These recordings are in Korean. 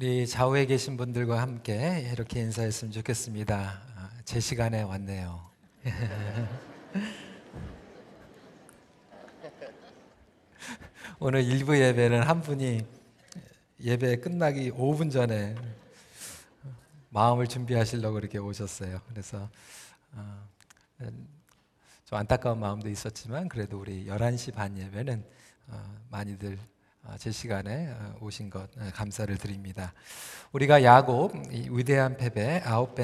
우리 좌우에 계신 분들과 함께 이렇게 인사했으면 좋겠습니다. 아, 제 시간에 왔네요. 오늘 일부 예배는 한 분이 예배 끝나기 5분 전에 마음을 준비하시려고 이렇게 오셨어요. 그래서 어, 좀 안타까운 마음도 있었지만 그래도 우리 11시 반 예배는 어, 많이들 어, 제 시간에 어, 오신 것 어, 감사를 드립니다. 우리가 야곱 이 위대한 패배 아홉,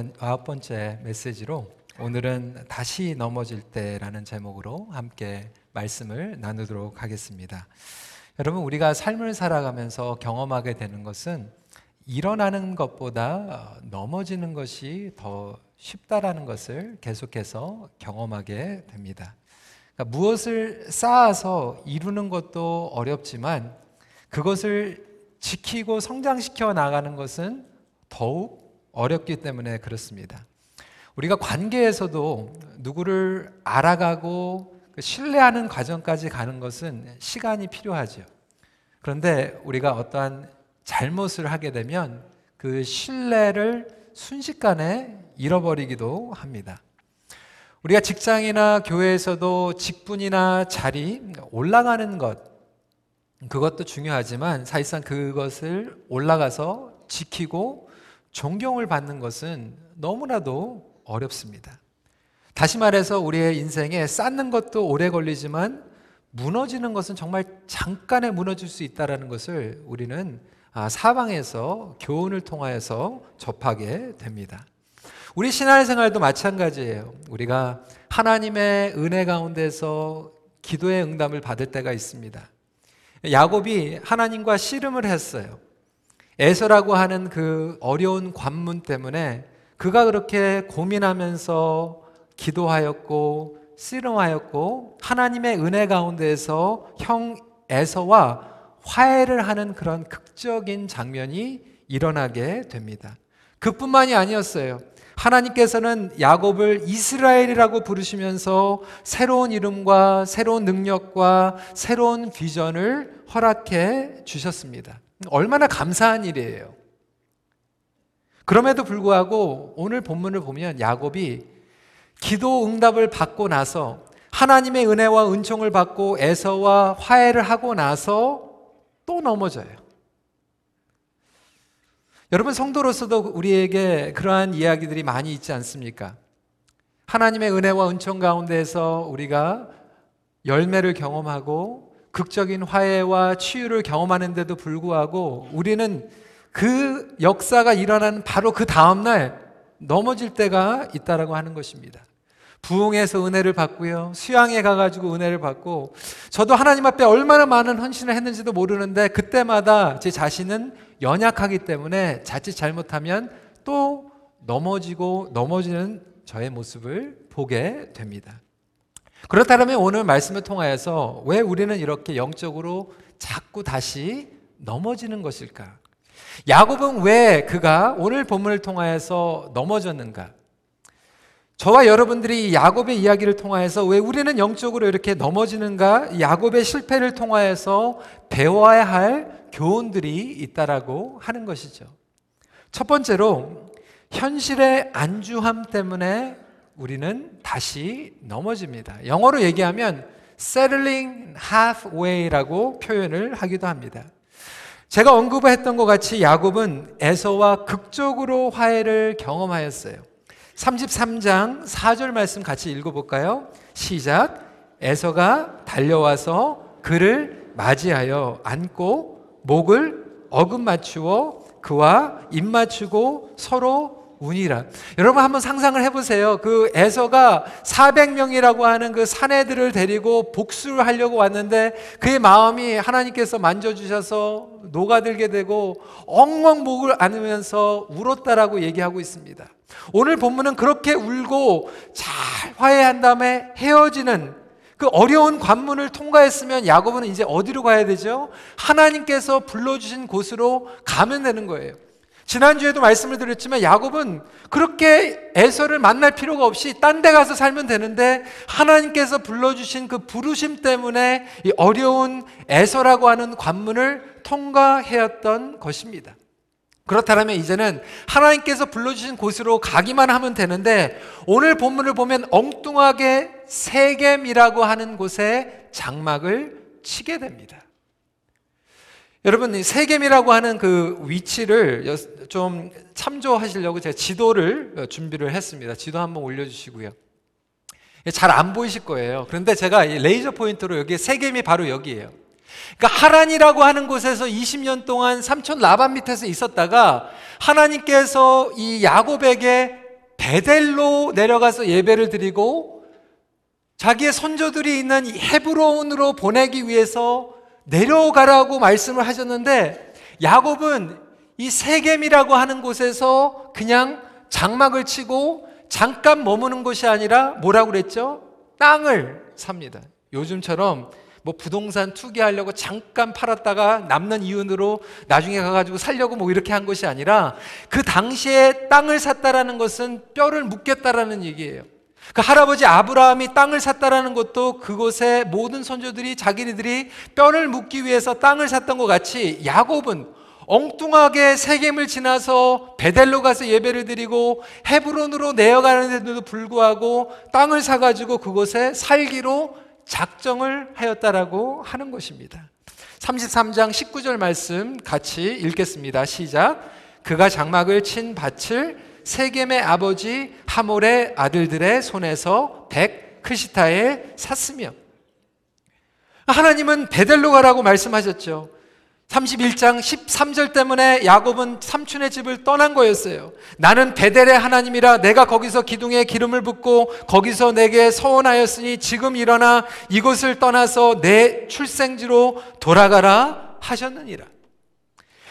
번째 메시지로 오늘은 다시 넘어질 때라는 제목으로 함께 말씀을 나누도록 하겠습니다. 여러분 우리가 삶을 살아가면서 경험하게 되는 것은 일어나는 것보다 넘어지는 것이 더 쉽다라는 것을 계속해서 경험하게 됩니다. 그러니까 무엇을 쌓아서 이루는 것도 어렵지만 그것을 지키고 성장시켜 나가는 것은 더욱 어렵기 때문에 그렇습니다. 우리가 관계에서도 누구를 알아가고 그 신뢰하는 과정까지 가는 것은 시간이 필요하죠. 그런데 우리가 어떠한 잘못을 하게 되면 그 신뢰를 순식간에 잃어버리기도 합니다. 우리가 직장이나 교회에서도 직분이나 자리 올라가는 것 그것도 중요하지만 사실상 그것을 올라가서 지키고 존경을 받는 것은 너무나도 어렵습니다. 다시 말해서 우리의 인생에 쌓는 것도 오래 걸리지만 무너지는 것은 정말 잠깐에 무너질 수 있다는 것을 우리는 아, 사방에서 교훈을 통하여서 접하게 됩니다. 우리 신앙생활도 마찬가지예요. 우리가 하나님의 은혜 가운데서 기도의 응답을 받을 때가 있습니다. 야곱이 하나님과 씨름을 했어요. 에서라고 하는 그 어려운 관문 때문에 그가 그렇게 고민하면서 기도하였고 씨름하였고 하나님의 은혜 가운데서 형 에서와 화해를 하는 그런 극적인 장면이 일어나게 됩니다. 그뿐만이 아니었어요. 하나님께서는 야곱을 이스라엘이라고 부르시면서 새로운 이름과 새로운 능력과 새로운 비전을 허락해 주셨습니다. 얼마나 감사한 일이에요. 그럼에도 불구하고 오늘 본문을 보면 야곱이 기도 응답을 받고 나서 하나님의 은혜와 은총을 받고 에서와 화해를 하고 나서 또 넘어져요. 여러분 성도로서도 우리에게 그러한 이야기들이 많이 있지 않습니까? 하나님의 은혜와 은총 가운데서 우리가 열매를 경험하고 극적인 화해와 치유를 경험하는데도 불구하고 우리는 그 역사가 일어나는 바로 그 다음날 넘어질 때가 있다라고 하는 것입니다. 부흥에서 은혜를 받고요. 수양에 가가지고 은혜를 받고 저도 하나님 앞에 얼마나 많은 헌신을 했는지도 모르는데 그때마다 제 자신은 연약하기 때문에 자칫 잘못하면 또 넘어지고 넘어지는 저의 모습을 보게 됩니다. 그렇다면 오늘 말씀을 통하여서 왜 우리는 이렇게 영적으로 자꾸 다시 넘어지는 것일까? 야곱은 왜 그가 오늘 본문을 통하여서 넘어졌는가? 저와 여러분들이 야곱의 이야기를 통하여서 왜 우리는 영적으로 이렇게 넘어지는가? 야곱의 실패를 통하여서 배워야 할 교훈들이 있다라고 하는 것이죠. 첫 번째로 현실의 안주함 때문에 우리는 다시 넘어집니다. 영어로 얘기하면 settling halfway라고 표현을 하기도 합니다. 제가 언급했던 것 같이 야곱은 에서와 극적으로 화해를 경험하였어요. 33장 4절 말씀 같이 읽어볼까요? 시작. 에서가 달려와서 그를 맞이하여 안고 목을 어금 맞추어 그와 입 맞추고 서로 운이라. 여러분 한번 상상을 해보세요. 그 에서가 400명이라고 하는 그 사내들을 데리고 복수를 하려고 왔는데 그의 마음이 하나님께서 만져주셔서 녹아들게 되고 엉엉 목을 안으면서 울었다라고 얘기하고 있습니다. 오늘 본문은 그렇게 울고 잘 화해한 다음에 헤어지는 그 어려운 관문을 통과했으면 야곱은 이제 어디로 가야 되죠? 하나님께서 불러주신 곳으로 가면 되는 거예요. 지난주에도 말씀을 드렸지만 야곱은 그렇게 에서를 만날 필요가 없이 딴 데 가서 살면 되는데 하나님께서 불러주신 그 부르심 때문에 이 어려운 에서라고 하는 관문을 통과해왔던 것입니다. 그렇다면 이제는 하나님께서 불러주신 곳으로 가기만 하면 되는데 오늘 본문을 보면 엉뚱하게 세겜이라고 하는 곳에 장막을 치게 됩니다. 여러분, 세겜이라고 하는 그 위치를 좀 참조하시려고 제가 지도를 준비를 했습니다. 지도 한번 올려주시고요. 잘 안 보이실 거예요. 그런데 제가 레이저 포인트로 여기 세겜이 바로 여기에요. 그러니까 하란이라고 하는 곳에서 20년 동안 삼촌 라반 밑에서 있었다가 하나님께서 이 야곱에게 베델로 내려가서 예배를 드리고 자기의 선조들이 있는 헤브론으로 보내기 위해서 내려가라고 말씀을 하셨는데 야곱은 이 세겜이라고 하는 곳에서 그냥 장막을 치고 잠깐 머무는 것이 아니라 뭐라고 그랬죠? 땅을 삽니다. 요즘처럼 뭐 부동산 투기하려고 잠깐 팔았다가 남는 이윤으로 나중에 가가지고 살려고 뭐 이렇게 한 것이 아니라 그 당시에 땅을 샀다라는 것은 뼈를 묻겠다라는 얘기예요. 그 할아버지 아브라함이 땅을 샀다라는 것도 그곳에 모든 선조들이 자기네들이 뼈를 묻기 위해서 땅을 샀던 것 같이 야곱은 엉뚱하게 세겜을 지나서 베델로 가서 예배를 드리고 헤브론으로 내어가는데도 불구하고 땅을 사가지고 그곳에 살기로 작정을 하였다라고 하는 것입니다. 33장 19절 말씀 같이 읽겠습니다. 시작. 그가 장막을 친 밭을 세겜의 아버지 하몰의 아들들의 손에서 백 크시타에 샀으며 하나님은 베델로 가라고 말씀하셨죠. 31장 13절 때문에 야곱은 삼촌의 집을 떠난 거였어요. 나는 베델의 하나님이라 내가 거기서 기둥에 기름을 붓고 거기서 내게 서원하였으니 지금 일어나 이곳을 떠나서 내 출생지로 돌아가라 하셨느니라.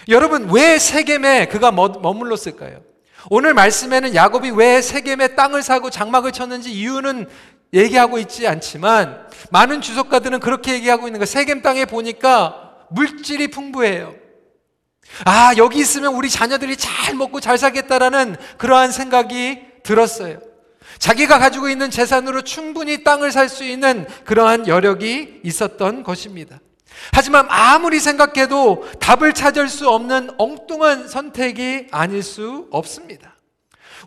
여러분 왜 세겜에 그가 머물렀을까요? 오늘 말씀에는 야곱이 왜 세겜에 땅을 사고 장막을 쳤는지 이유는 얘기하고 있지 않지만 많은 주석가들은 그렇게 얘기하고 있는 거 세겜 땅에 보니까 물질이 풍부해요. 아, 여기 있으면 우리 자녀들이 잘 먹고 잘 살겠다라는 그러한 생각이 들었어요. 자기가 가지고 있는 재산으로 충분히 땅을 살 수 있는 그러한 여력이 있었던 것입니다. 하지만 아무리 생각해도 답을 찾을 수 없는 엉뚱한 선택이 아닐 수 없습니다.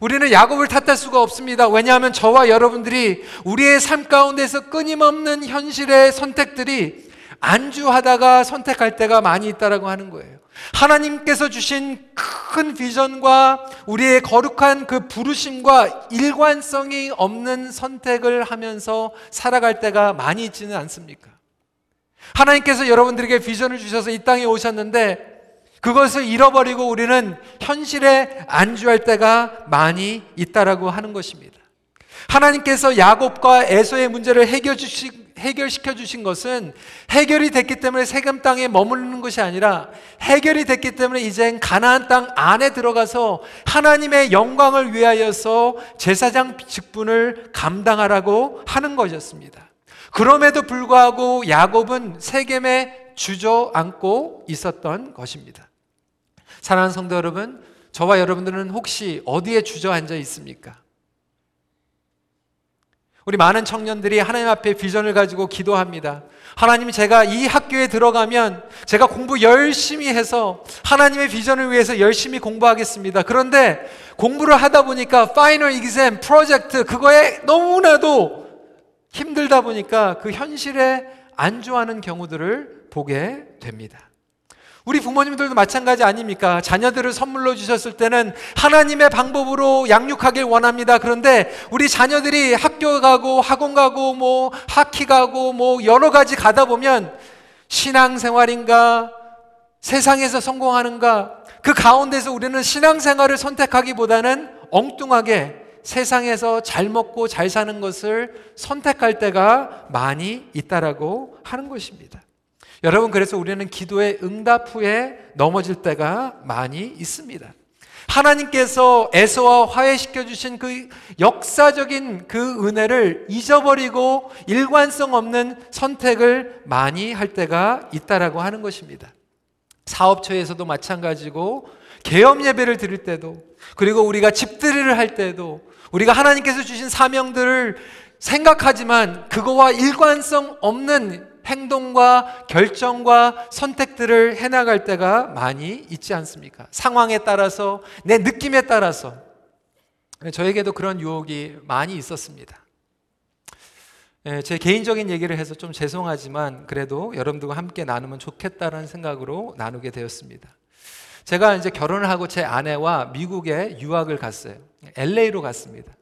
우리는 야곱을 탓할 수가 없습니다. 왜냐하면 저와 여러분들이 우리의 삶 가운데서 끊임없는 현실의 선택들이 안주하다가 선택할 때가 많이 있다라고 하는 거예요. 하나님께서 주신 큰 비전과 우리의 거룩한 그 부르심과 일관성이 없는 선택을 하면서 살아갈 때가 많이 있지는 않습니까? 하나님께서 여러분들에게 비전을 주셔서 이 땅에 오셨는데 그것을 잃어버리고 우리는 현실에 안주할 때가 많이 있다라고 하는 것입니다. 하나님께서 야곱과 에서의 문제를 해결 주시 해결시켜 주신 것은 해결이 됐기 때문에 세금 땅에 머무르는 것이 아니라 해결이 됐기 때문에 이젠 가나안 땅 안에 들어가서 하나님의 영광을 위하여서 제사장 직분을 감당하라고 하는 것이었습니다. 그럼에도 불구하고 야곱은 세겜에 주저앉고 있었던 것입니다. 사랑하는 성도 여러분, 저와 여러분들은 혹시 어디에 주저앉아 있습니까? 우리 많은 청년들이 하나님 앞에 비전을 가지고 기도합니다. 하나님 제가 이 학교에 들어가면 제가 공부 열심히 해서 하나님의 비전을 위해서 열심히 공부하겠습니다. 그런데 공부를 하다 보니까 파이널 이기셈 프로젝트 그거에 너무나도 힘들다 보니까 그 현실에 안주하는 경우들을 보게 됩니다. 우리 부모님들도 마찬가지 아닙니까? 자녀들을 선물로 주셨을 때는 하나님의 방법으로 양육하길 원합니다. 그런데 우리 자녀들이 학교 가고 학원 가고 뭐 하키 가고 뭐 여러 가지 가다 보면 신앙생활인가 세상에서 성공하는가 그 가운데서 우리는 신앙생활을 선택하기보다는 엉뚱하게 세상에서 잘 먹고 잘 사는 것을 선택할 때가 많이 있다라고 하는 것입니다. 여러분, 그래서 우리는 기도의 응답 후에 넘어질 때가 많이 있습니다. 하나님께서 에서와 화해시켜 주신 그 역사적인 그 은혜를 잊어버리고 일관성 없는 선택을 많이 할 때가 있다라고 하는 것입니다. 사업처에서도 마찬가지고 개업 예배를 드릴 때도 그리고 우리가 집들이를 할 때도 우리가 하나님께서 주신 사명들을 생각하지만 그거와 일관성 없는 행동과 결정과 선택들을 해나갈 때가 많이 있지 않습니까? 상황에 따라서, 내 느낌에 따라서. 저에게도 그런 유혹이 많이 있었습니다. 예, 제 개인적인 얘기를 해서 좀 죄송하지만 그래도 여러분들과 함께 나누면 좋겠다는 생각으로 나누게 되었습니다. 제가 이제 결혼을 하고 제 아내와 미국에 유학을 갔어요. LA로 갔습니다.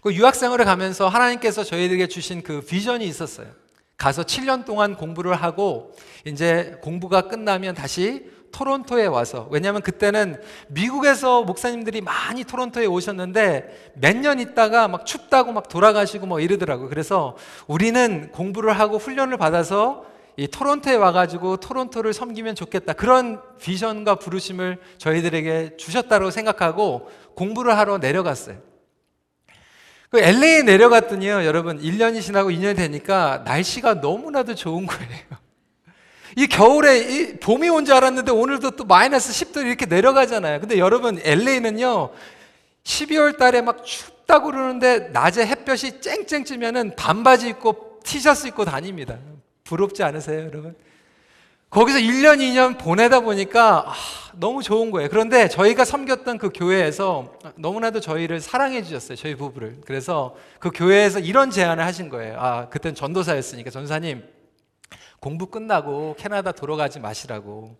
그 유학생활을 가면서 하나님께서 저희에게 주신 그 비전이 있었어요. 가서 7년 동안 공부를 하고 이제 공부가 끝나면 다시 토론토에 와서 왜냐하면 그때는 미국에서 목사님들이 많이 토론토에 오셨는데 몇 년 있다가 막 춥다고 막 돌아가시고 뭐 이러더라고요. 그래서 우리는 공부를 하고 훈련을 받아서 이 토론토에 와가지고 토론토를 섬기면 좋겠다. 그런 비전과 부르심을 저희들에게 주셨다고 생각하고 공부를 하러 내려갔어요. 그 LA에 내려갔더니요, 여러분, 1년이 지나고 2년이 되니까 날씨가 너무나도 좋은 거예요. 이 겨울에 이 봄이 온 줄 알았는데 오늘도 또 마이너스 10도 이렇게 내려가잖아요. 근데 여러분, LA는요, 12월 달에 막 춥다고 그러는데 낮에 햇볕이 쨍쨍 찌면은 반바지 입고 티셔츠 입고 다닙니다. 부럽지 않으세요, 여러분? 거기서 1년, 2년 보내다 보니까 아, 너무 좋은 거예요. 그런데 저희가 섬겼던 그 교회에서 너무나도 저희를 사랑해 주셨어요. 저희 부부를. 그래서 그 교회에서 이런 제안을 하신 거예요. 아, 그땐 전도사였으니까 전사님 공부 끝나고 캐나다 돌아가지 마시라고.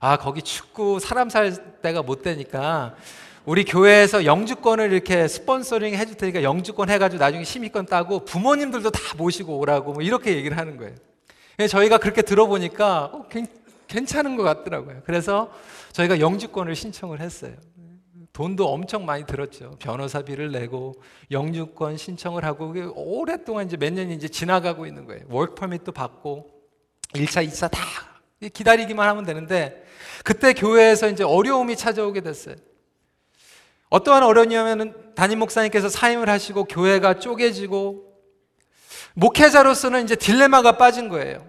아, 거기 춥고 사람 살 때가 못 되니까 우리 교회에서 영주권을 이렇게 스폰서링 해줄 테니까 영주권 해가지고 나중에 심의권 따고 부모님들도 다 모시고 오라고 뭐 이렇게 얘기를 하는 거예요. 저희가 그렇게 들어보니까 어, 괜찮은 것 같더라고요. 그래서 저희가 영주권을 신청을 했어요. 돈도 엄청 많이 들었죠. 변호사비를 내고 영주권 신청을 하고 오랫동안 이제 몇 년이 이제 지나가고 있는 거예요. 월크 퍼밋도 받고 1차, 2차 다 기다리기만 하면 되는데 그때 교회에서 이제 어려움이 찾아오게 됐어요. 어떠한 어려움이냐면 담임 목사님께서 사임을 하시고 교회가 쪼개지고 목회자로서는 이제 딜레마가 빠진 거예요.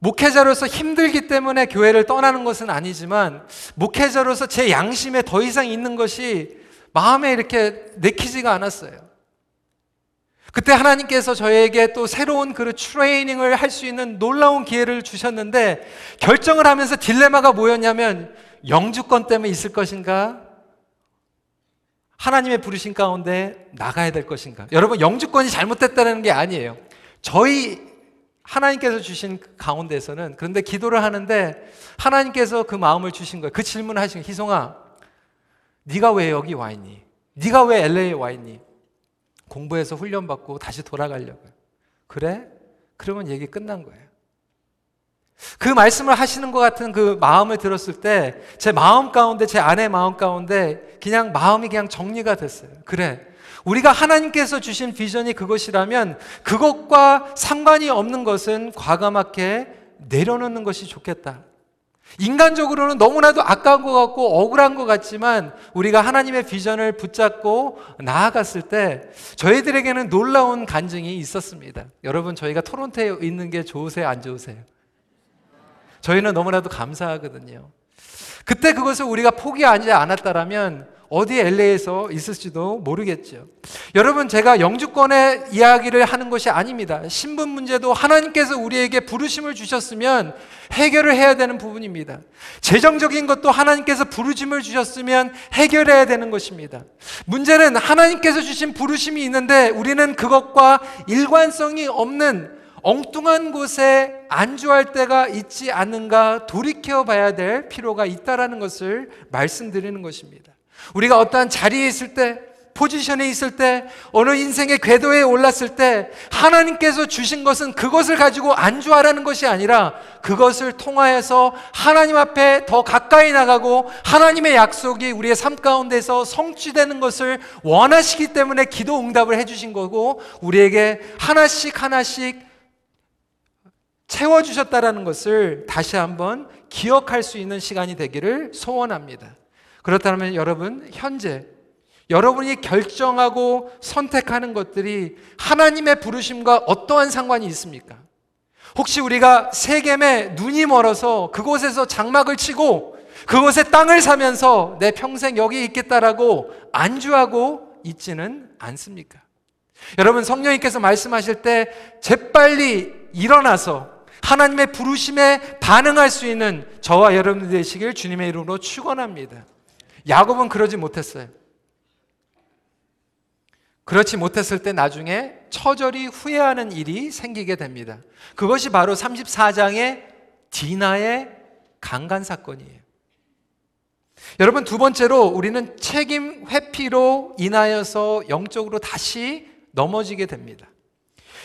목회자로서 힘들기 때문에 교회를 떠나는 것은 아니지만 목회자로서 제 양심에 더 이상 있는 것이 마음에 이렇게 내키지가 않았어요. 그때 하나님께서 저에게 또 새로운 그 트레이닝을 할 수 있는 놀라운 기회를 주셨는데 결정을 하면서 딜레마가 뭐였냐면 영주권 때문에 있을 것인가? 하나님의 부르신 가운데 나가야 될 것인가? 여러분, 영주권이 잘못됐다는 게 아니에요. 저희 하나님께서 주신 그 가운데서는 그런데 기도를 하는데 하나님께서 그 마음을 주신 거예요. 그 질문을 하신 거예요. 희송아, 네가 왜 여기 와 있니? 네가 왜 LA에 와 있니? 공부해서 훈련받고 다시 돌아가려고요. 그래? 그러면 얘기 끝난 거예요. 그 말씀을 하시는 것 같은 그 마음을 들었을 때 제 마음 가운데 제 아내 마음 가운데 그냥 마음이 그냥 정리가 됐어요. 그래. 우리가 하나님께서 주신 비전이 그것이라면 그것과 상관이 없는 것은 과감하게 내려놓는 것이 좋겠다. 인간적으로는 너무나도 아까운 것 같고 억울한 것 같지만 우리가 하나님의 비전을 붙잡고 나아갔을 때 저희들에게는 놀라운 간증이 있었습니다. 여러분, 저희가 토론토에 있는 게 좋으세요? 안 좋으세요? 저희는 너무나도 감사하거든요. 그때 그것을 우리가 포기하지 않았다라면 어디 LA에서 있을지도 모르겠죠. 여러분, 제가 영주권의 이야기를 하는 것이 아닙니다. 신분 문제도 하나님께서 우리에게 부르심을 주셨으면 해결을 해야 되는 부분입니다. 재정적인 것도 하나님께서 부르심을 주셨으면 해결해야 되는 것입니다. 문제는 하나님께서 주신 부르심이 있는데 우리는 그것과 일관성이 없는 엉뚱한 곳에 안주할 때가 있지 않는가 돌이켜 봐야 될 필요가 있다라는 것을 말씀드리는 것입니다. 우리가 어떠한 자리에 있을 때, 포지션에 있을 때, 어느 인생의 궤도에 올랐을 때, 하나님께서 주신 것은 그것을 가지고 안주하라는 것이 아니라 그것을 통하여서 하나님 앞에 더 가까이 나가고 하나님의 약속이 우리의 삶 가운데서 성취되는 것을 원하시기 때문에 기도 응답을 해주신 거고, 우리에게 하나씩 하나씩 채워주셨다라는 것을 다시 한번 기억할 수 있는 시간이 되기를 소원합니다. 그렇다면 여러분, 현재 여러분이 결정하고 선택하는 것들이 하나님의 부르심과 어떠한 상관이 있습니까? 혹시 우리가 세겜에 눈이 멀어서 그곳에서 장막을 치고 그곳에 땅을 사면서 내 평생 여기 있겠다라고 안주하고 있지는 않습니까? 여러분 성령님께서 말씀하실 때 재빨리 일어나서 하나님의 부르심에 반응할 수 있는 저와 여러분 되시길 주님의 이름으로 축원합니다. 야곱은 그러지 못했어요. 그렇지 못했을 때 나중에 처절히 후회하는 일이 생기게 됩니다. 그것이 바로 34장의 디나의 강간 사건이에요. 여러분 두 번째로 우리는 책임 회피로 인하여서 영적으로 다시 넘어지게 됩니다.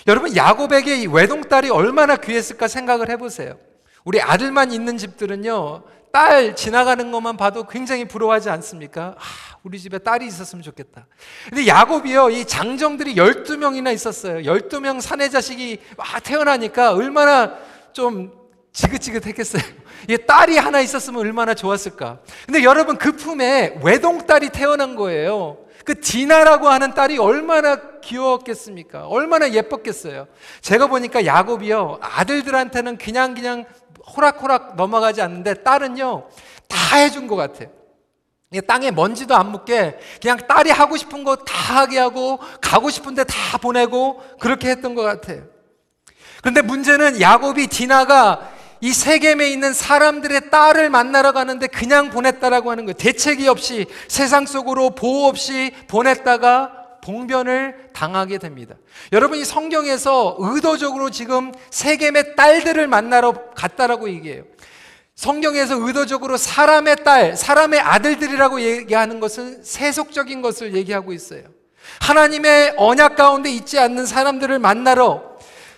여러분 야곱에게 이 외동딸이 얼마나 귀했을까 생각을 해보세요. 우리 아들만 있는 집들은요 딸 지나가는 것만 봐도 굉장히 부러워하지 않습니까? 아, 우리 집에 딸이 있었으면 좋겠다. 근데 야곱이요, 이 장정들이 12명이나 있었어요. 12명 사내 자식이 막 태어나니까 얼마나 좀 지긋지긋했겠어요. 이 딸이 하나 있었으면 얼마나 좋았을까. 근데 여러분 그 품에 외동딸이 태어난 거예요. 그 디나라고 하는 딸이 얼마나 귀여웠겠습니까? 얼마나 예뻤겠어요. 제가 보니까 야곱이요 아들들한테는 그냥 그냥 호락호락 넘어가지 않는데 딸은요 다 해준 것 같아요. 땅에 먼지도 안 묻게 그냥 딸이 하고 싶은 거 다 하게 하고 가고 싶은데 다 보내고 그렇게 했던 것 같아요. 그런데 문제는 야곱이 디나가 이 세겜에 있는 사람들의 딸을 만나러 가는데 그냥 보냈다라고 하는 거예요. 대책이 없이 세상 속으로 보호 없이 보냈다가 봉변을 당하게 됩니다. 여러분 이 성경에서 의도적으로 지금 세겜의 딸들을 만나러 갔다라고 얘기해요. 성경에서 의도적으로 사람의 딸, 사람의 아들들이라고 얘기하는 것은 세속적인 것을 얘기하고 있어요. 하나님의 언약 가운데 있지 않는 사람들을 만나러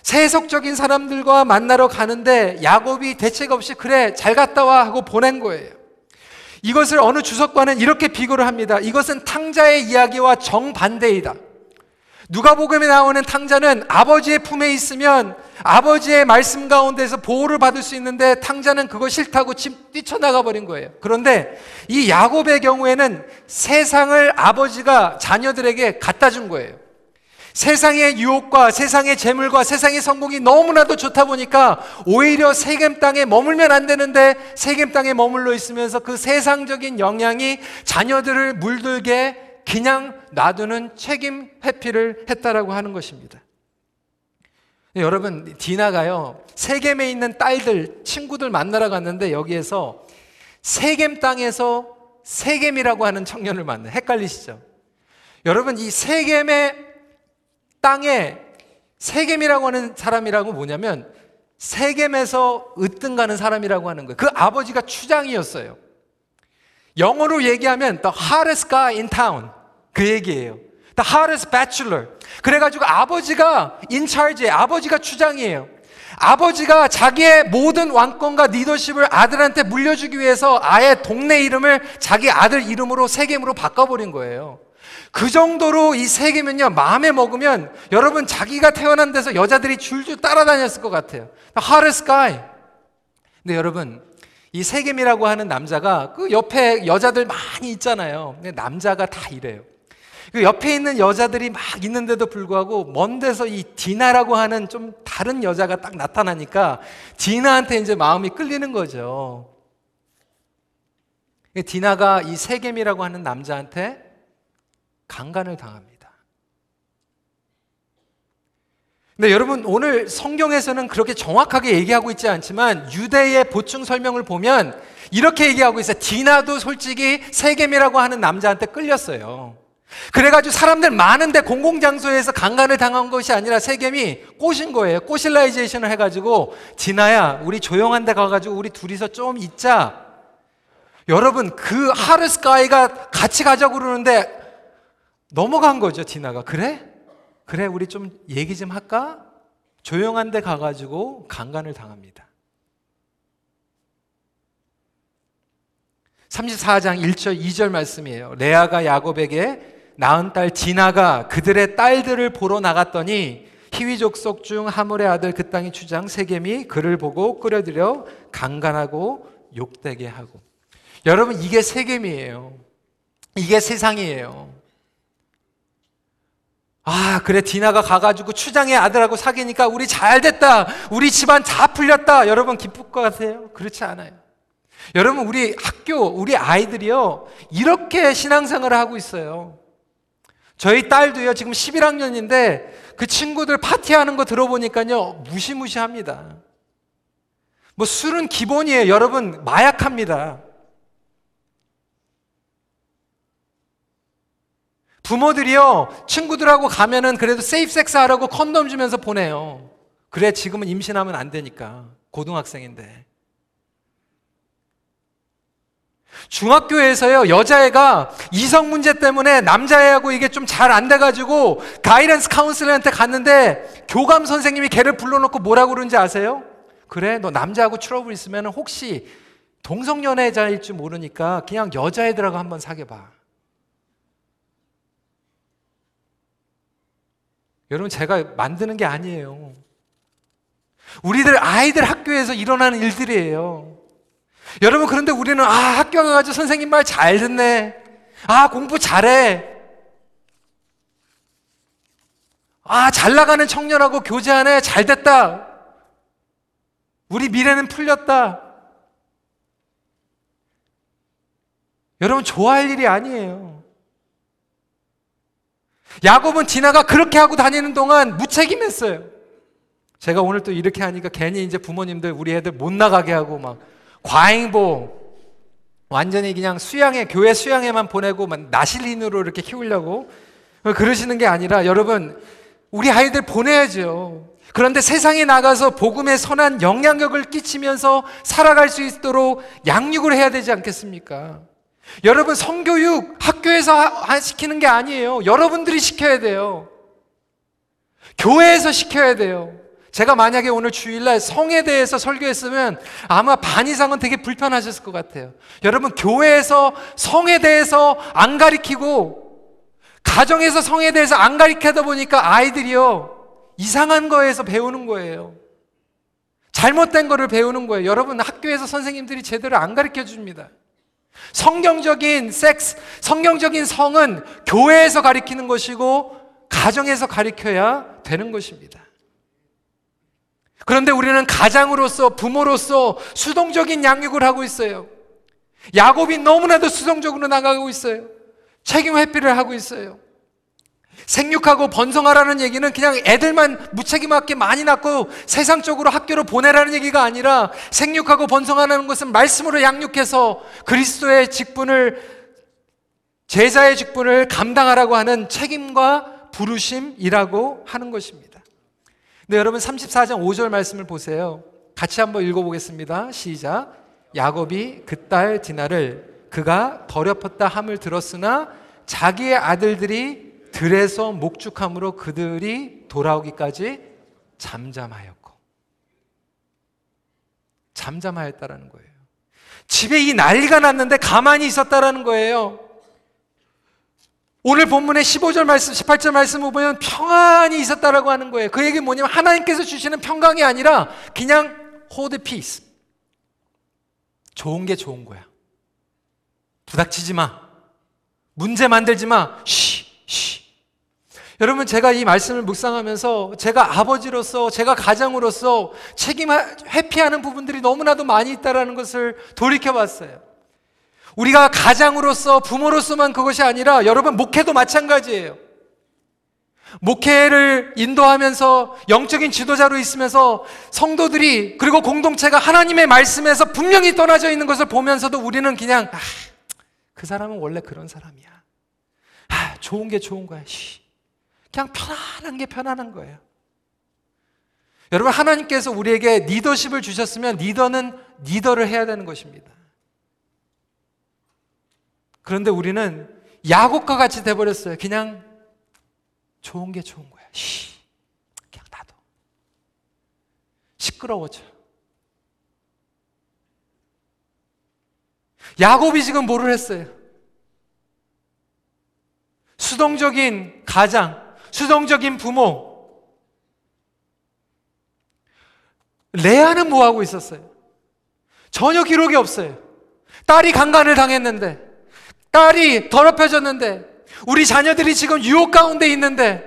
세속적인 사람들과 만나러 가는데 야곱이 대책 없이 그래 잘 갔다 와 하고 보낸 거예요. 이것을 어느 주석과는 이렇게 비교를 합니다. 이것은 탕자의 이야기와 정반대이다. 누가복음에 나오는 탕자는 아버지의 품에 있으면 아버지의 말씀 가운데서 보호를 받을 수 있는데 탕자는 그거 싫다고 집 뛰쳐나가 버린 거예요. 그런데 이 야곱의 경우에는 세상을 아버지가 자녀들에게 갖다 준 거예요. 세상의 유혹과 세상의 재물과 세상의 성공이 너무나도 좋다 보니까 오히려 세겜 땅에 머물면 안 되는데 세겜 땅에 머물러 있으면서 그 세상적인 영향이 자녀들을 물들게 그냥 놔두는 책임 회피를 했다라고 하는 것입니다. 여러분 디나가요 세겜에 있는 딸들 친구들 만나러 갔는데 여기에서 세겜 땅에서 세겜이라고 하는 청년을 만나 헷갈리시죠? 여러분 이 세겜의 땅에 세겜이라고 하는 사람이라고 뭐냐면 세겜에서 으뜸 가는 사람이라고 하는 거예요. 그 아버지가 추장이었어요. 영어로 얘기하면 the hottest guy in town 그 얘기예요. The hottest bachelor. 그래가지고 아버지가 인차르지 아버지가 추장이에요. 아버지가 자기의 모든 왕권과 리더십을 아들한테 물려주기 위해서 아예 동네 이름을 자기 아들 이름으로 세겜으로 바꿔버린 거예요. 그 정도로 이 세계면요, 마음에 먹으면 여러분 자기가 태어난 데서 여자들이 줄줄 따라다녔을 것 같아요. 하르스 가이. 근데 여러분, 이 세겜이라고 하는 남자가 그 옆에 여자들 많이 있잖아요. 근데 남자가 다 이래요. 그 옆에 있는 여자들이 막 있는데도 불구하고 먼 데서 이 디나라고 하는 좀 다른 여자가 딱 나타나니까 디나한테 이제 마음이 끌리는 거죠. 디나가 이 세겜이라고 하는 남자한테 강간을 당합니다. 근데 여러분 오늘 성경에서는 그렇게 정확하게 얘기하고 있지 않지만 유대의 보충 설명을 보면 이렇게 얘기하고 있어요. 디나도 솔직히 세겜이라고 하는 남자한테 끌렸어요. 그래가지고 사람들 많은데 공공장소에서 강간을 당한 것이 아니라 세겜이 꼬신 거예요. 꼬실라이제이션을 해가지고 디나야 우리 조용한 데 가가지고 우리 둘이서 좀 있자. 여러분 그 하르스가이가 같이 가자고 그러는데 넘어간 거죠, 디나가. 그래? 그래, 우리 좀 얘기 좀 할까? 조용한 데 가가지고 강간을 당합니다. 34장 1절, 2절 말씀이에요. 레아가 야곱에게 낳은 딸 디나가 그들의 딸들을 보러 나갔더니 희위 족 속 중 하물의 아들 그 땅의 주장 세겜이 그를 보고 끌어들여 강간하고 욕되게 하고. 여러분, 이게 세겜이에요. 이게 세상이에요. 아, 그래, 디나가 가가지고 추장의 아들하고 사귀니까 우리 잘 됐다. 우리 집안 다 풀렸다. 여러분 기쁠 것 같아요? 그렇지 않아요. 여러분, 우리 학교, 우리 아이들이요, 이렇게 신앙생활을 하고 있어요. 저희 딸도요, 지금 11학년인데 그 친구들 파티하는 거 들어보니까요, 무시무시합니다. 뭐 술은 기본이에요. 여러분, 마약합니다. 부모들이요, 친구들하고 가면은 그래도 세이프 섹스 하라고 컨돔 주면서 보내요. 그래, 지금은 임신하면 안 되니까. 고등학생인데. 중학교에서요, 여자애가 이성 문제 때문에 남자애하고 이게 좀 잘 안 돼가지고 가이던스 카운슬러한테 갔는데 교감 선생님이 걔를 불러놓고 뭐라고 그러는지 아세요? 그래, 너 남자하고 트러블 있으면 혹시 동성연애자일 줄 모르니까 그냥 여자애들하고 한번 사귀어봐. 여러분, 제가 만드는 게 아니에요. 우리들 아이들 학교에서 일어나는 일들이에요. 여러분, 그런데 우리는, 아, 학교 가가지고 선생님 말 잘 듣네. 아, 공부 잘해. 아, 잘 나가는 청년하고 교제하네. 잘 됐다. 우리 미래는 풀렸다. 여러분, 좋아할 일이 아니에요. 야곱은 디나가 그렇게 하고 다니는 동안 무책임했어요. 제가 오늘 또 이렇게 하니까 괜히 이제 부모님들 우리 애들 못 나가게 하고 막 과잉보 완전히 그냥 수양회 교회 수양회만 보내고 막 나실린으로 이렇게 키우려고 그러시는 게 아니라 여러분 우리 아이들 보내야죠. 그런데 세상에 나가서 복음의 선한 영향력을 끼치면서 살아갈 수 있도록 양육을 해야 되지 않겠습니까? 여러분 성교육 학교에서 시키는 게 아니에요. 여러분들이 시켜야 돼요. 교회에서 시켜야 돼요. 제가 만약에 오늘 주일날 성에 대해서 설교했으면 아마 반 이상은 되게 불편하셨을 것 같아요. 여러분 교회에서 성에 대해서 안 가리키고 가정에서 성에 대해서 안 가리키다 보니까 아이들이요 이상한 거에서 배우는 거예요. 잘못된 거를 배우는 거예요. 여러분 학교에서 선생님들이 제대로 안 가르쳐 줍니다. 성경적인 섹스, 성경적인 성은 교회에서 가리키는 것이고 가정에서 가리켜야 되는 것입니다. 그런데 우리는 가장으로서 부모로서 수동적인 양육을 하고 있어요. 야곱이 너무나도 수동적으로 나가고 있어요. 책임 회피를 하고 있어요. 생육하고 번성하라는 얘기는 그냥 애들만 무책임하게 많이 낳고 세상적으로 학교로 보내라는 얘기가 아니라 생육하고 번성하는 것은 말씀으로 양육해서 그리스도의 직분을 제자의 직분을 감당하라고 하는 책임과 부르심이라고 하는 것입니다. 네, 여러분 34장 5절 말씀을 보세요. 같이 한번 읽어보겠습니다. 시작. 야곱이 그 딸 디나를 그가 더럽혔다 함을 들었으나 자기의 아들들이 들에서 목축함으로 그들이 돌아오기까지 잠잠하였고 잠잠하였다라는 거예요. 집에 이 난리가 났는데 가만히 있었다라는 거예요. 오늘 본문의 15절 말씀, 18절 말씀을 보면 평안이 있었다라고 하는 거예요. 그 얘기는 뭐냐면 하나님께서 주시는 평강이 아니라 그냥 hold peace. 좋은 게 좋은 거야. 부닥치지 마. 문제 만들지 마. 쉬, 쉬. 여러분, 제가 이 말씀을 묵상하면서 제가 아버지로서, 제가 가장으로서 책임 회피하는 부분들이 너무나도 많이 있다라는 것을 돌이켜 봤어요. 우리가 가장으로서, 부모로서만 그것이 아니라 여러분, 목회도 마찬가지예요. 목회를 인도하면서 영적인 지도자로 있으면서 성도들이 그리고 공동체가 하나님의 말씀에서 분명히 떠나져 있는 것을 보면서도 우리는 그냥 아, 그 사람은 원래 그런 사람이야. 아, 좋은 게 좋은 거야. 쉬. 그냥 편안한 게 편안한 거예요. 여러분, 하나님께서 우리에게 리더십을 주셨으면 리더는 리더를 해야 되는 것입니다. 그런데 우리는 야곱과 같이 돼버렸어요. 그냥 좋은 게 좋은 거야. 쉬. 그냥 놔둬. 시끄러워져. 야곱이 지금 뭐를 했어요? 수동적인 가장, 수동적인 부모. 레아는 뭐 하고 있었어요? 전혀 기록이 없어요. 딸이 강간을 당했는데, 딸이 더럽혀졌는데, 우리 자녀들이 지금 유혹 가운데 있는데,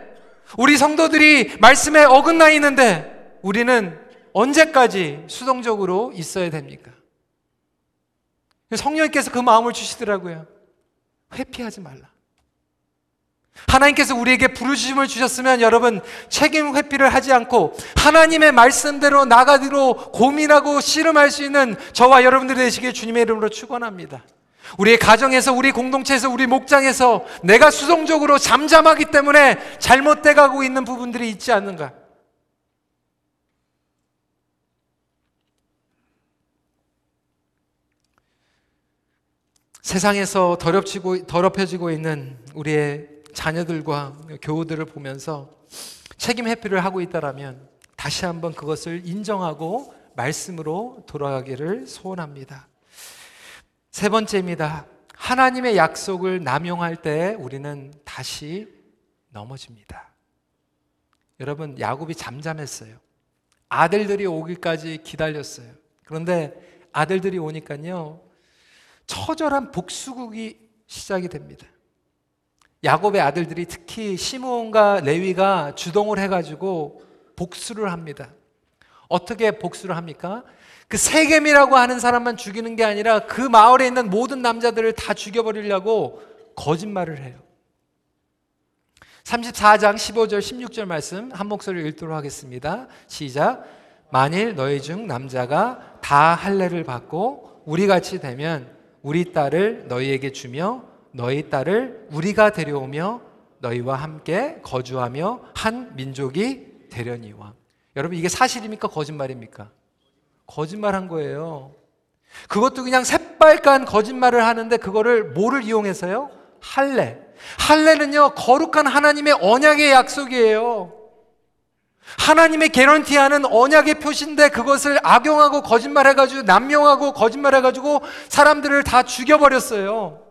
우리 성도들이 말씀에 어긋나 있는데, 우리는 언제까지 수동적으로 있어야 됩니까? 성령님께서 그 마음을 주시더라고요. 회피하지 말라. 하나님께서 우리에게 부르심을 주셨으면 여러분 책임 회피를 하지 않고 하나님의 말씀대로 나가기로 고민하고 씨름할 수 있는 저와 여러분들이 되시길 주님의 이름으로 축원합니다. 우리의 가정에서 우리 공동체에서 우리 목장에서 내가 수동적으로 잠잠하기 때문에 잘못돼 가고 있는 부분들이 있지 않는가? 세상에서 더럽히고, 더럽혀지고 있는 우리의 자녀들과 교우들을 보면서 책임 회피를 하고 있다라면 다시 한번 그것을 인정하고 말씀으로 돌아가기를 소원합니다. 세 번째입니다. 하나님의 약속을 남용할 때 우리는 다시 넘어집니다. 여러분, 야곱이 잠잠했어요. 아들들이 오기까지 기다렸어요. 그런데 아들들이 오니까요, 처절한 복수국이 시작이 됩니다. 야곱의 아들들이 특히 시므온과 레위가 주동을 해가지고 복수를 합니다. 어떻게 복수를 합니까? 그 세겜이라고 하는 사람만 죽이는 게 아니라 그 마을에 있는 모든 남자들을 다 죽여버리려고 거짓말을 해요. 34장 15절 16절 말씀 한 목소리 읽도록 하겠습니다. 시작. 만일 너희 중 남자가 다 할례를 받고 우리 같이 되면 우리 딸을 너희에게 주며 너희 딸을 우리가 데려오며 너희와 함께 거주하며 한 민족이 되려니와. 여러분 이게 사실입니까 거짓말입니까? 거짓말한 거예요. 그것도 그냥 새빨간 거짓말을 하는데 그거를 뭐를 이용해서요? 할례. 할례는요 거룩한 하나님의 언약의 약속이에요. 하나님의 개런티하는 언약의 표시인데 그것을 악용하고 거짓말해가지고 남용하고 거짓말해가지고 사람들을 다 죽여버렸어요.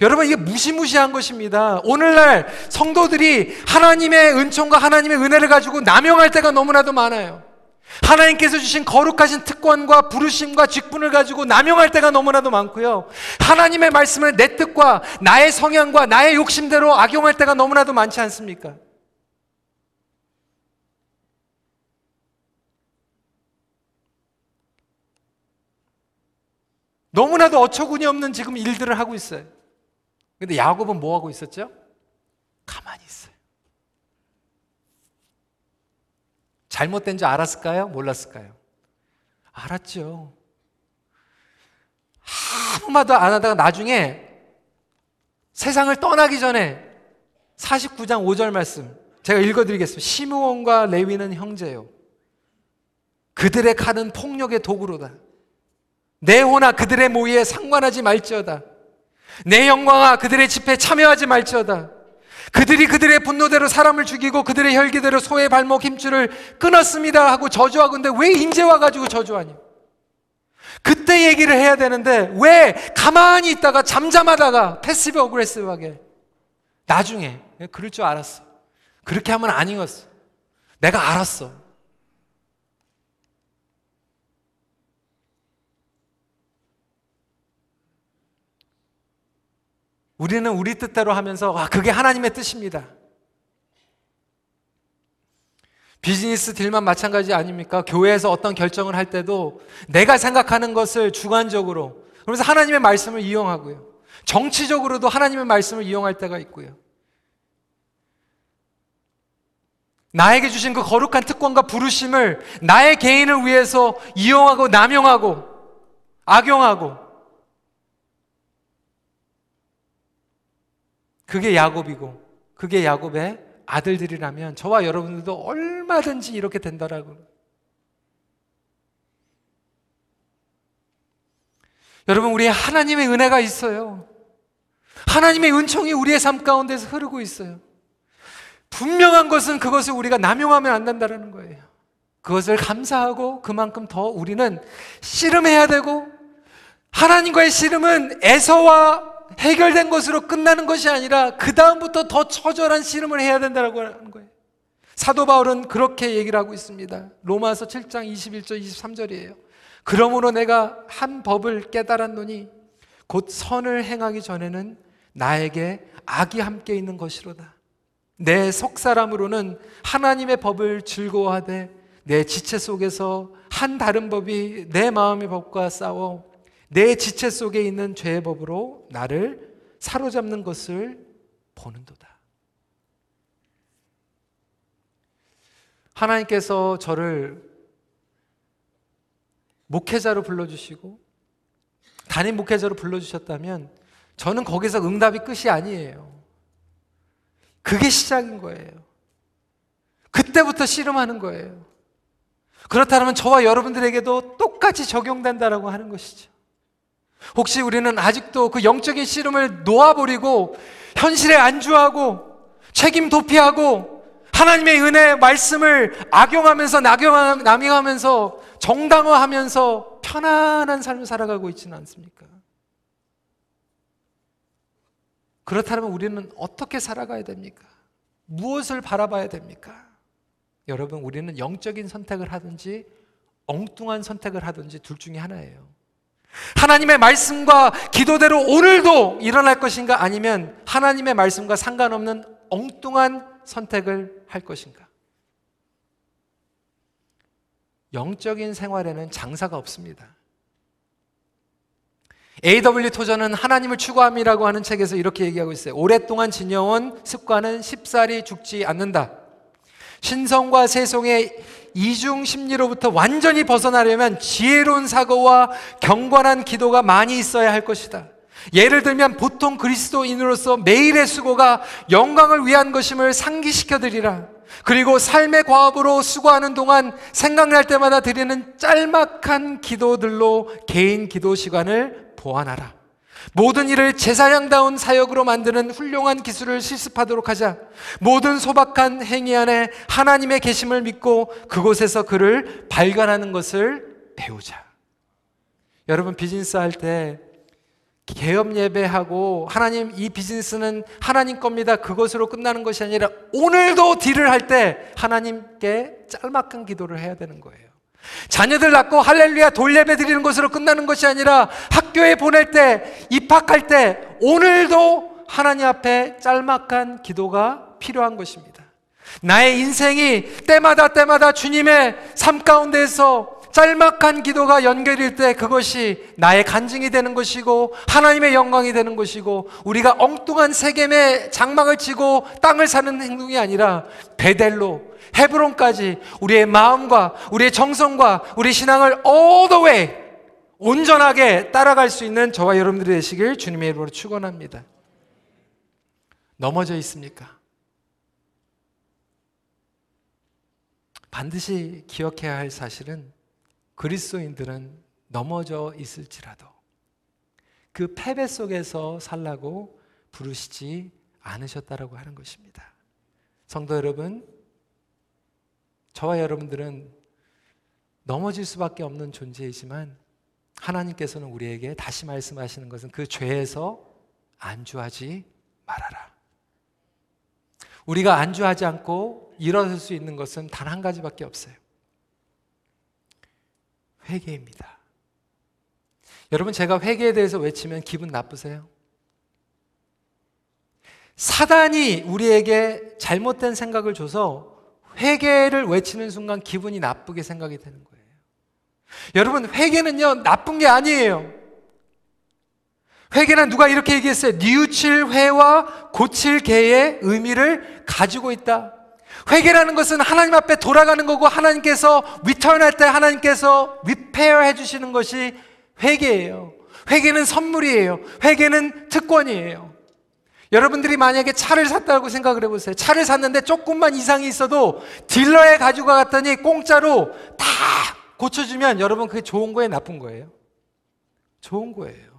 여러분 이게 무시무시한 것입니다. 오늘날 성도들이 하나님의 은총과 하나님의 은혜를 가지고 남용할 때가 너무나도 많아요. 하나님께서 주신 거룩하신 특권과 부르심과 직분을 가지고 남용할 때가 너무나도 많고요. 하나님의 말씀을 내 뜻과 나의 성향과 나의 욕심대로 악용할 때가 너무나도 많지 않습니까? 너무나도 어처구니 없는 지금 일들을 하고 있어요. 근데 야곱은 뭐 하고 있었죠? 가만히 있어요. 잘못된 줄 알았을까요? 몰랐을까요? 알았죠. 아무 말도 안 하다가 나중에 세상을 떠나기 전에 49장 5절 말씀 제가 읽어드리겠습니다. 시므온과 레위는 형제요. 그들의 칼은 폭력의 도구로다. 내 호나 그들의 모의에 상관하지 말지어다. 내 영광아 그들의 집회에 참여하지 말지어다. 그들이 그들의 분노대로 사람을 죽이고 그들의 혈기대로 소의 발목 힘줄을 끊었습니다 하고 저주하고 근데 왜 인제 와가지고 저주하냐? 그때 얘기를 해야 되는데 왜 가만히 있다가 잠잠하다가 passive aggressive하게 나중에 그럴 줄 알았어. 그렇게 하면 안 익었어. 내가 알았어. 우리는 우리 뜻대로 하면서 아 그게 하나님의 뜻입니다. 비즈니스 딜만 마찬가지 아닙니까? 교회에서 어떤 결정을 할 때도 내가 생각하는 것을 주관적으로 그러면서 하나님의 말씀을 이용하고요. 정치적으로도 하나님의 말씀을 이용할 때가 있고요. 나에게 주신 그 거룩한 특권과 부르심을 나의 개인을 위해서 이용하고 남용하고 악용하고 그게 야곱이고 그게 야곱의 아들들이라면 저와 여러분들도 얼마든지 이렇게 된다라고. 여러분 우리 하나님의 은혜가 있어요. 하나님의 은총이 우리의 삶 가운데서 흐르고 있어요. 분명한 것은 그것을 우리가 남용하면 안 된다는 거예요. 그것을 감사하고 그만큼 더 우리는 씨름해야 되고 하나님과의 씨름은 에서와 해결된 것으로 끝나는 것이 아니라 그 다음부터 더 처절한 씨름을 해야 된다고 하는 거예요. 사도 바울은 그렇게 얘기를 하고 있습니다. 로마서 7장 21절 23절이에요. 그러므로 내가 한 법을 깨달았노니 곧 선을 행하기 전에는 나에게 악이 함께 있는 것이로다. 내 속사람으로는 하나님의 법을 즐거워하되 내 지체 속에서 한 다른 법이 내 마음의 법과 싸워 내 지체 속에 있는 죄의 법으로 나를 사로잡는 것을 보는도다. 하나님께서 저를 목회자로 불러주시고 담임 목회자로 불러주셨다면 저는 거기서 응답이 끝이 아니에요. 그게 시작인 거예요. 그때부터 씨름하는 거예요. 그렇다면 저와 여러분들에게도 똑같이 적용된다라고 하는 것이죠. 혹시 우리는 아직도 그 영적인 씨름을 놓아버리고 현실에 안주하고 책임 도피하고 하나님의 은혜 말씀을 악용하면서 남용하면서 정당화하면서 편안한 삶을 살아가고 있지는 않습니까? 그렇다면 우리는 어떻게 살아가야 됩니까? 무엇을 바라봐야 됩니까? 여러분, 우리는 영적인 선택을 하든지 엉뚱한 선택을 하든지 둘 중에 하나예요. 하나님의 말씀과 기도대로 오늘도 일어날 것인가 아니면 하나님의 말씀과 상관없는 엉뚱한 선택을 할 것인가? 영적인 생활에는 장사가 없습니다. A.W. 토저는 하나님을 추구함이라고 하는 책에서 이렇게 얘기하고 있어요. 오랫동안 지녀온 습관은 쉽사리 죽지 않는다. 신성과 세속의 이중 심리로부터 완전히 벗어나려면 지혜로운 사고와 경건한 기도가 많이 있어야 할 것이다. 예를 들면 보통 그리스도인으로서 매일의 수고가 영광을 위한 것임을 상기시켜 드리라. 그리고 삶의 과업으로 수고하는 동안 생각날 때마다 드리는 짤막한 기도들로 개인 기도 시간을 보완하라. 모든 일을 제사장다운 사역으로 만드는 훌륭한 기술을 실습하도록 하자. 모든 소박한 행위 안에 하나님의 계심을 믿고 그곳에서 그를 발견하는 것을 배우자. 여러분 비즈니스 할 때 개업 예배하고 하나님 이 비즈니스는 하나님 겁니다. 그것으로 끝나는 것이 아니라 오늘도 딜을 할 때 하나님께 짤막한 기도를 해야 되는 거예요. 자녀들 낳고 할렐루야 돌예배 드리는 것으로 끝나는 것이 아니라 학교에 보낼 때 입학할 때 오늘도 하나님 앞에 짤막한 기도가 필요한 것입니다. 나의 인생이 때마다 때마다 주님의 삶 가운데서 짤막한 기도가 연결일 때 그것이 나의 간증이 되는 것이고 하나님의 영광이 되는 것이고 우리가 엉뚱한 세겜의 장막을 치고 땅을 사는 행동이 아니라 베델로 헤브론까지 우리의 마음과 우리의 정성과 우리 신앙을 all the way 온전하게 따라갈 수 있는 저와 여러분들이 되시길 주님의 이름으로 축원합니다. 넘어져 있습니까? 반드시 기억해야 할 사실은 그리스도인들은 넘어져 있을지라도 그 패배 속에서 살라고 부르시지 않으셨다라고 하는 것입니다. 성도 여러분, 저와 여러분들은 넘어질 수밖에 없는 존재이지만 하나님께서는 우리에게 다시 말씀하시는 것은 그 죄에서 안주하지 말아라. 우리가 안주하지 않고 일어설 수 있는 것은 단 한 가지밖에 없어요. 회개입니다. 여러분 제가 회개에 대해서 외치면 기분 나쁘세요? 사단이 우리에게 잘못된 생각을 줘서 회개를 외치는 순간 기분이 나쁘게 생각이 되는 거예요. 여러분 회개는요 나쁜 게 아니에요. 회개는 누가 이렇게 얘기했어요. 뉘우칠 회와 고칠 개의 의미를 가지고 있다. 회개라는 것은 하나님 앞에 돌아가는 거고 하나님께서 리턴할 때 하나님께서 리페어 해주시는 것이 회개예요. 회개는 선물이에요. 회개는 특권이에요. 여러분들이 만약에 차를 샀다고 생각을 해보세요. 차를 샀는데 조금만 이상이 있어도 딜러에 가지고 갔더니 공짜로 다 고쳐주면 여러분 그게 좋은 거예요? 나쁜 거예요? 좋은 거예요.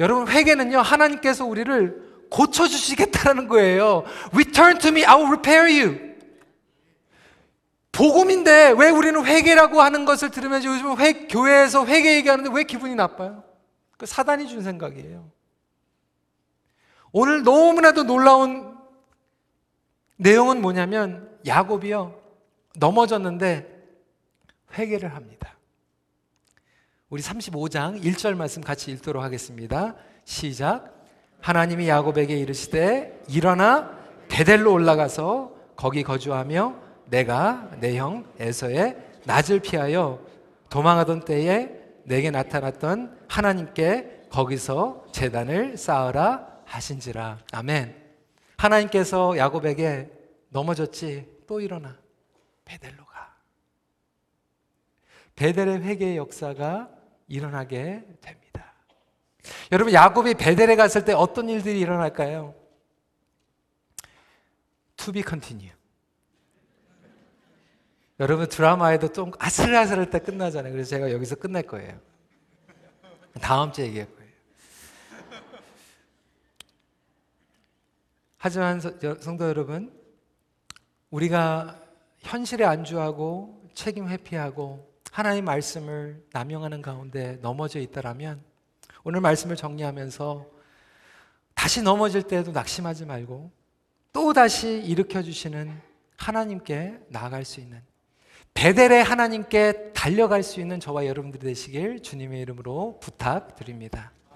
여러분 회개는요 하나님께서 우리를 고쳐주시겠다는 거예요. Return to me, I will repair you. 복음인데 왜 우리는 회개라고 하는 것을 들으면서 요즘 회, 교회에서 회개 얘기하는데 왜 기분이 나빠요? 그 사단이 준 생각이에요. 오늘 너무나도 놀라운 내용은 뭐냐면 야곱이요 넘어졌는데 회개를 합니다. 우리 35장 1절 말씀 같이 읽도록 하겠습니다. 시작. 하나님이 야곱에게 이르시되 일어나 베델로 올라가서 거기 거주하며 내가 내 형 에서의 낯을 피하여 도망하던 때에 내게 나타났던 하나님께 거기서 재단을 쌓으라 하신지라. 아멘. 하나님께서 야곱에게 넘어졌지 또 일어나 베델로 가. 베델의 회개의 역사가 일어나게 됩니다. 여러분 야곱이 베델에 갔을 때 어떤 일들이 일어날까요? To be continue. 여러분 드라마에도 좀 아슬아슬할 때 끝나잖아요. 그래서 제가 여기서 끝낼 거예요. 다음 주에 얘기할 거예요. 하지만 성도 여러분, 우리가 현실에 안주하고 책임 회피하고 하나님 말씀을 남용하는 가운데 넘어져 있다라면 오늘 말씀을 정리하면서 다시 넘어질 때에도 낙심하지 말고 또 다시 일으켜 주시는 하나님께 나아갈 수 있는 베델의 하나님께 달려갈 수 있는 저와 여러분들이 되시길 주님의 이름으로 부탁드립니다.